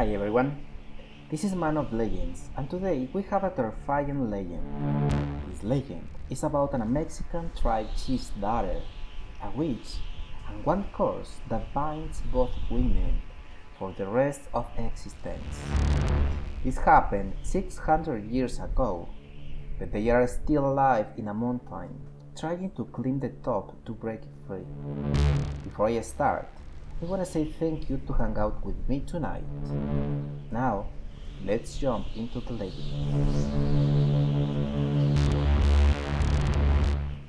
Hi everyone, this is Man of Legends, and today we have a terrifying legend. This legend is about a Mexican tribe chief's daughter, a witch, and one curse that binds both women for the rest of existence. This happened 600 years ago, but they are still alive in a mountain, trying to climb the top to break free. Before I start, I want to say thank you to hang out with me tonight. Now, let's jump into the legend.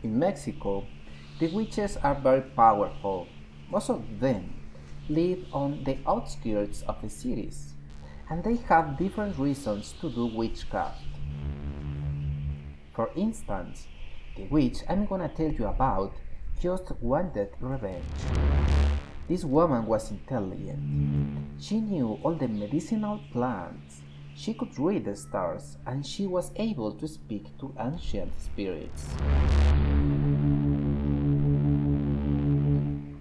In Mexico, the witches are very powerful. Most of them live on the outskirts of the cities, and they have different reasons to do witchcraft. For instance, the witch I'm gonna tell you about just wanted revenge. This woman was intelligent. She knew all the medicinal plants. She could read the stars and she was able to speak to ancient spirits.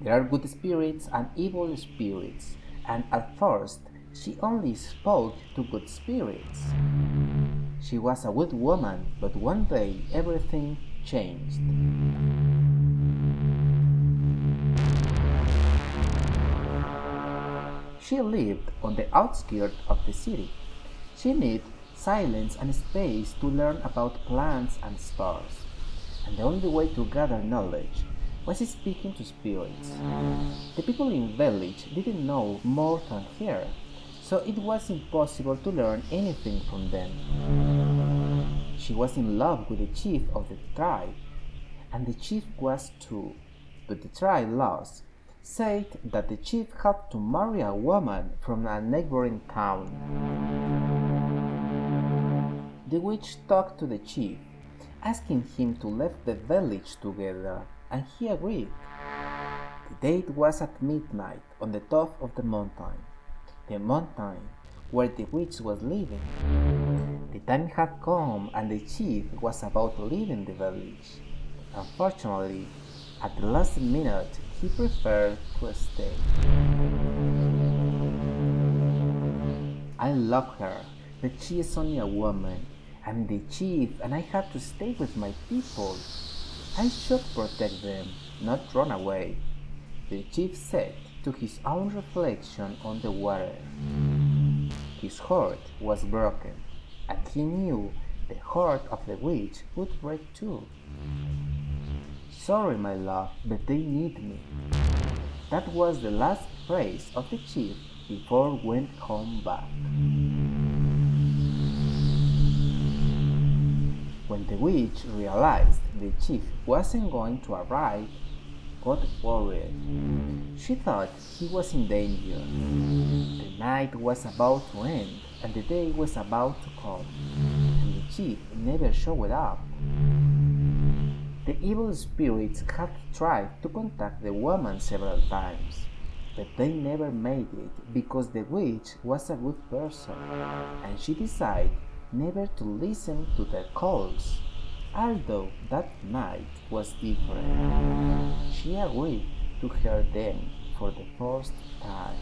There are good spirits and evil spirits, and at first she only spoke to good spirits. She was a good woman, but one day everything changed. She lived on the outskirts of the city. She needed silence and space to learn about plants and stars. And the only way to gather knowledge was speaking to spirits. The people in village didn't know more than her, so it was impossible to learn anything from them. She was in love with the chief of the tribe, and the chief was too, but the tribe lost said that the chief had to marry a woman from a neighboring town. The witch talked to the chief, asking him to leave the village together, and he agreed. The date was at midnight on the top of the mountain, the mountain where the witch was living. The time had come and the chief was about leaving the village. Unfortunately, at the last minute, he preferred to stay. I love her, but she is only a woman. I'm the chief and I have to stay with my people. I should protect them, not run away. The chief said to his own reflection on the water. His heart was broken, and he knew the heart of the witch would break too. Sorry, my love, but they need me. That was the last phrase of the chief before went home back. When the witch realized the chief wasn't going to arrive, got worried. She thought he was in danger. The night was about to end and the day was about to come, and the chief never showed up. The evil spirits had tried to contact the woman several times, but they never made it because the witch was a good person, and she decided never to listen to their calls. Although that night was different, she agreed to hear them for the first time.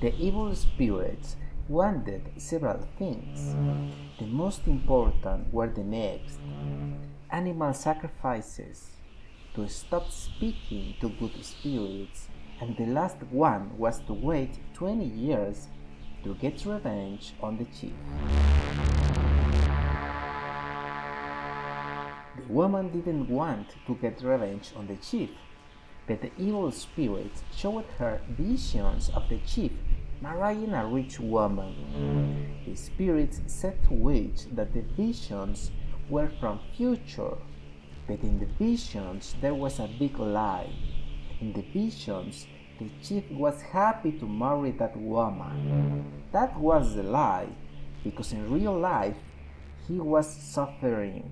The evil spirits wanted several things. The most important were the next animal sacrifices, to stop speaking to good spirits, and the last one was to wait 20 years to get revenge on the chief. The woman didn't want to get revenge on the chief, but the evil spirits showed her visions of the chief marrying a rich woman. The spirits said to witch that the visions were from future, but in the visions there was a big lie. In the visions, the chief was happy to marry that woman. That was the lie, because in real life he was suffering.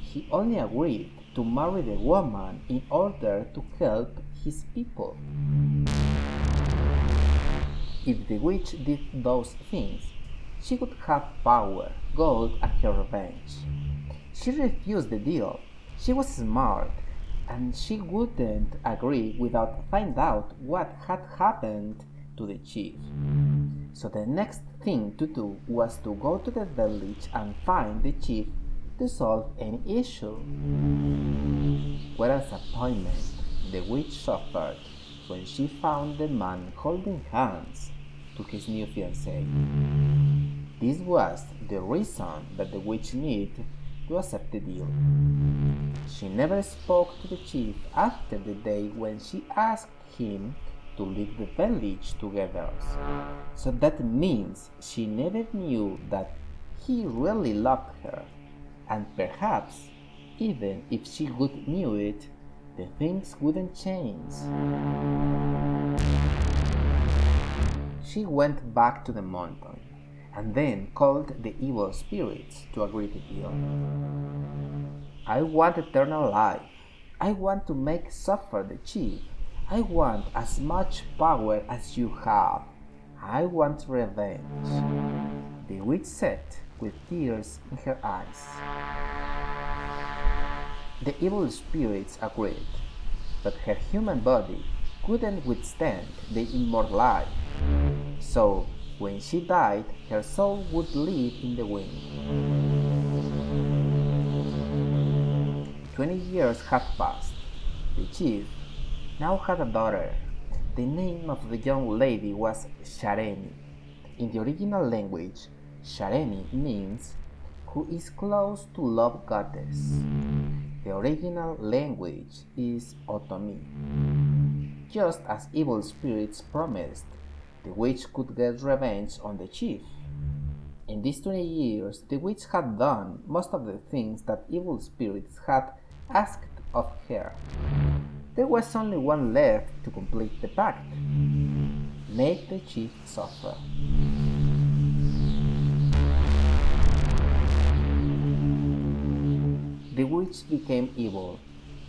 He only agreed to marry the woman in order to help his people. If the witch did those things, she would have power, gold, and her revenge. She refused the deal. She was smart, and she wouldn't agree without find out what had happened to the chief. So the next thing to do was to go to the village and find the chief to solve any issue. What a disappointment the witch suffered when she found the man holding hands to his new fiancée. This was the reason that the witch needed to accept the deal. She never spoke to the chief after the day when she asked him to leave the village together. So that means she never knew that he really loved her, and perhaps even if she would knew it, the things wouldn't change. She went back to the mountain and then called the evil spirits to agree to deal. I want eternal life. I want to make suffer the chief. I want as much power as you have. I want revenge. The witch said with tears in her eyes. The evil spirits agreed, but her human body couldn't withstand the immortal life. So, when she died, her soul would live in the wind. Twenty years had passed. The chief now had a daughter. The name of the young lady was Shareni. In the original language, Shareni means who is close to love goddess. The original language is Otomi. Just as evil spirits promised, the witch could get revenge on the chief. In these 20 years, the witch had done most of the things that evil spirits had asked of her. There was only one left to complete the pact make the chief suffer. The witch became evil.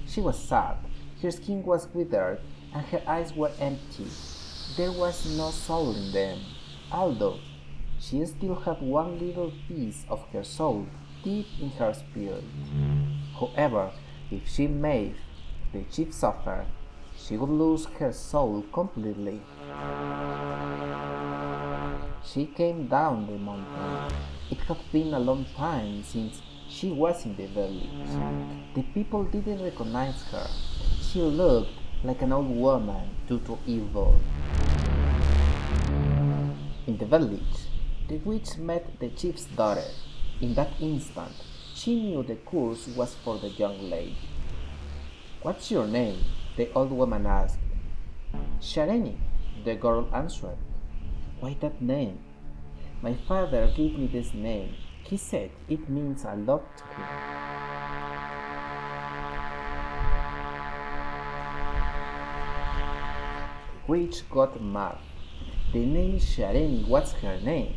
She was sad, her skin was withered, and her eyes were empty. There was no soul in them, although she still had one little piece of her soul deep in her spirit. However, if she made the chief suffer, she would lose her soul completely. She came down the mountain. It had been a long time since she was in the village. Mm. The people didn't recognize her. She looked like an old woman due to evil. In the village, the witch met the chief's daughter. In that instant, she knew the curse was for the young lady. What's your name? the old woman asked. Shareni, the girl answered. Why that name? My father gave me this name he said it means a lot to him. The witch got mad. The name Shareni, what's her name?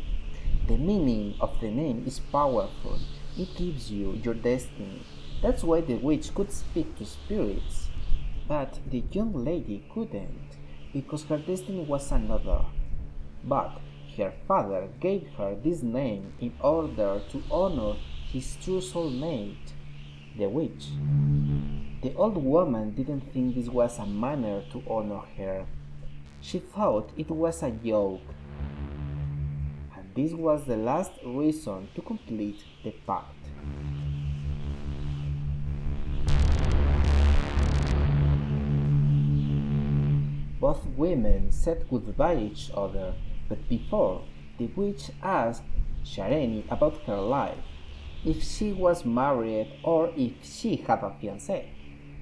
The meaning of the name is powerful. It gives you your destiny. That's why the witch could speak to spirits. But the young lady couldn't, because her destiny was another. But her father gave her this name in order to honor his true soulmate, the witch. The old woman didn't think this was a manner to honor her. She thought it was a joke. And this was the last reason to complete the pact. Both women said goodbye each other but before, the witch asked Shareni about her life, if she was married or if she had a fiancé.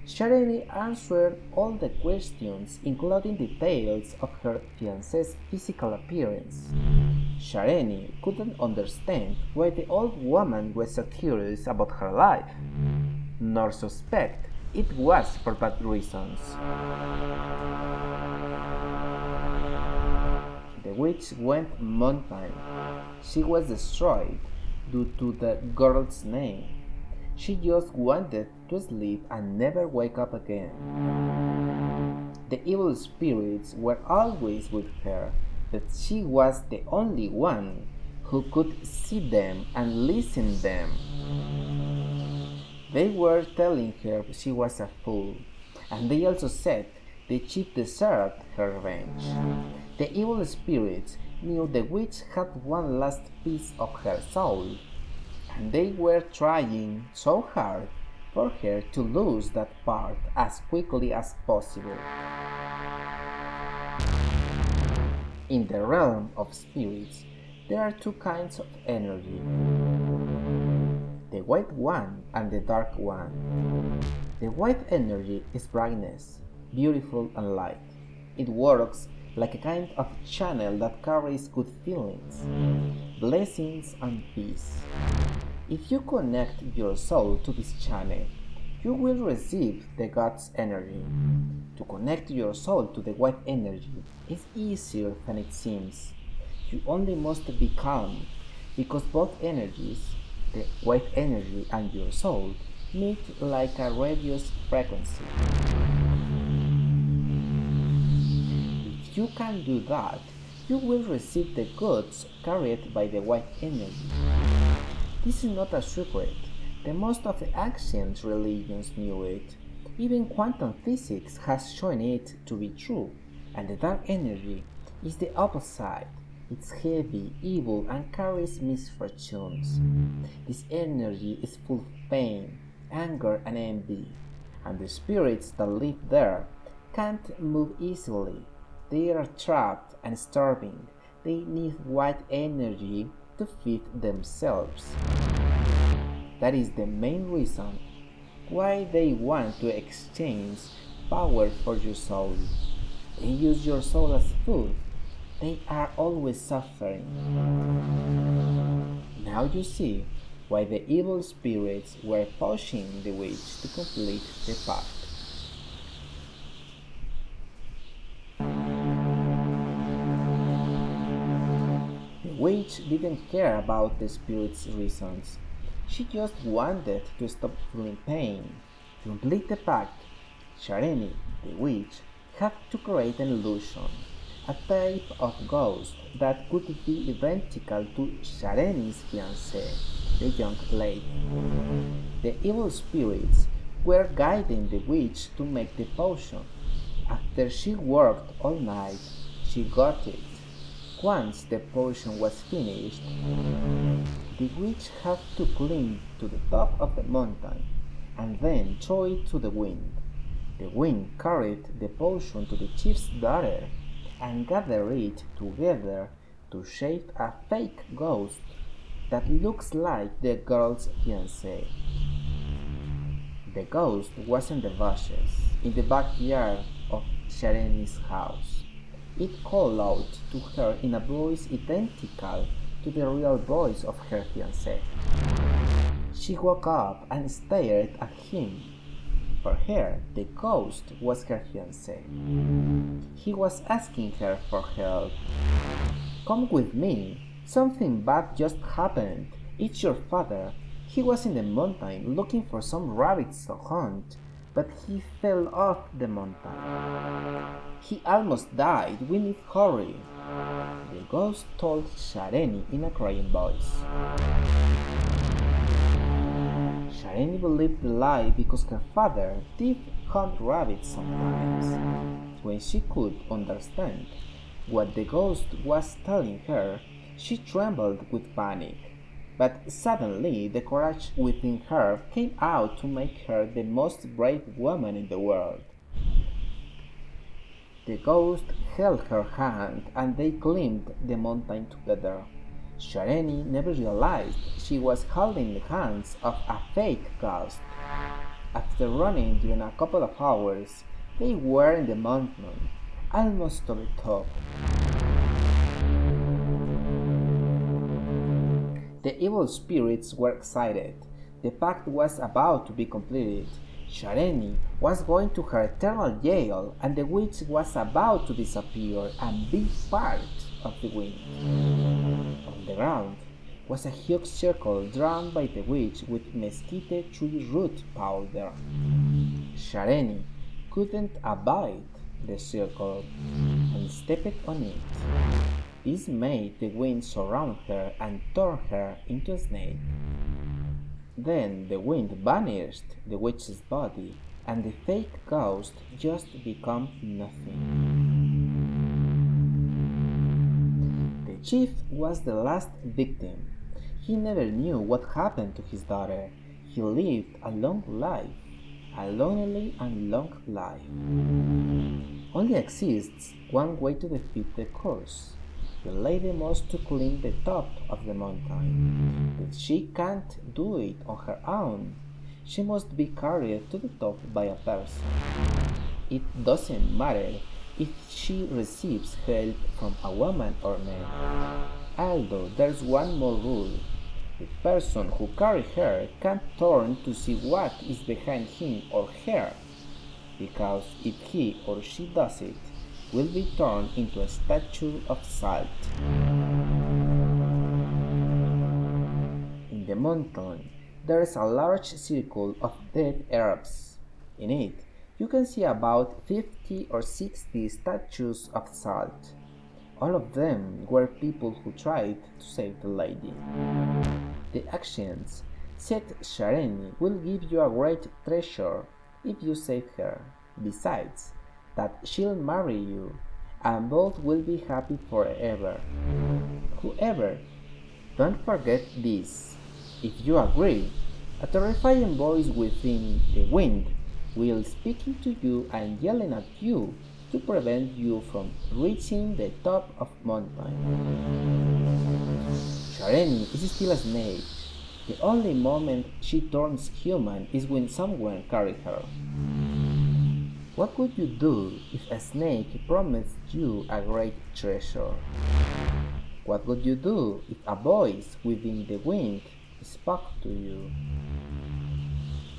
Shareni answered all the questions, including details of her fiancé's physical appearance. Shareni couldn't understand why the old woman was so curious about her life, nor suspect it was for bad reasons witch went mountain. She was destroyed due to the girl's name. She just wanted to sleep and never wake up again. The evil spirits were always with her, but she was the only one who could see them and listen them. They were telling her she was a fool, and they also said the chief deserved her revenge. The evil spirits knew the witch had one last piece of her soul, and they were trying so hard for her to lose that part as quickly as possible. In the realm of spirits, there are two kinds of energy the white one and the dark one. The white energy is brightness, beautiful and light. It works like a kind of channel that carries good feelings, blessings, and peace. If you connect your soul to this channel, you will receive the God's energy. To connect your soul to the white energy is easier than it seems. You only must be calm because both energies, the white energy and your soul, meet like a radius frequency. You can do that, you will receive the goods carried by the white energy. This is not a secret. The most of the ancient religions knew it. Even quantum physics has shown it to be true. And the dark energy is the opposite. It's heavy, evil, and carries misfortunes. This energy is full of pain, anger, and envy. And the spirits that live there can't move easily. They are trapped and starving. They need white energy to feed themselves. That is the main reason why they want to exchange power for your soul. They use your soul as food. They are always suffering. Now you see why the evil spirits were pushing the witch to complete the pact. Didn't care about the spirit's reasons. She just wanted to stop feeling pain. To complete the pact, Shareni, the witch, had to create an illusion, a type of ghost that could be identical to Shareni's fiancé, the young lady. The evil spirits were guiding the witch to make the potion. After she worked all night, she got it. Once the potion was finished, the witch had to climb to the top of the mountain and then throw it to the wind. The wind carried the potion to the chief's daughter and gathered it together to shape a fake ghost that looks like the girl's fiancé. The ghost was in the bushes in the backyard of Shareni's house. It called out to her in a voice identical to the real voice of her fiancé. She woke up and stared at him. For her, the ghost was her fiancé. He was asking her for help. Come with me. Something bad just happened. It's your father. He was in the mountain looking for some rabbits to hunt but he fell off the mountain. He almost died. We need hurry. The ghost told Shareni in a crying voice. Shareni believed the lie because her father did hunt rabbits sometimes. When she could understand what the ghost was telling her, she trembled with panic. But suddenly the courage within her came out to make her the most brave woman in the world. The ghost held her hand and they climbed the mountain together. Shareni never realized she was holding the hands of a fake ghost. After running during a couple of hours, they were in the mountain, almost to the top. The evil spirits were excited. The pact was about to be completed. Shareni was going to her eternal jail, and the witch was about to disappear and be part of the wind. On the ground was a huge circle drawn by the witch with mesquite tree root powder. Shareni couldn't abide the circle and stepped on it. This made the wind surround her and turn her into a snake. Then the wind vanished the witch's body, and the fake ghost just became nothing. The chief was the last victim. He never knew what happened to his daughter. He lived a long life, a lonely and long life. Only exists one way to defeat the curse. The lady must to climb the top of the mountain. But she can't do it on her own. She must be carried to the top by a person. It doesn't matter if she receives help from a woman or man. Although there's one more rule. The person who carries her can't turn to see what is behind him or her, because if he or she does it, will be turned into a statue of salt. In the mountain, there is a large circle of dead Arabs. In it, you can see about 50 or 60 statues of salt. All of them were people who tried to save the lady. The actions said Shareni will give you a great treasure if you save her. Besides, that she'll marry you, and both will be happy forever. Whoever, don't forget this. If you agree, a terrifying voice within the wind will speaking to you and yelling at you to prevent you from reaching the top of mountain. Shareni is still a snake. The only moment she turns human is when someone carries her. What would you do if a snake promised you a great treasure? What would you do if a voice within the wind spoke to you?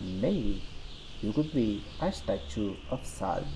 Maybe you could be a statue of salt.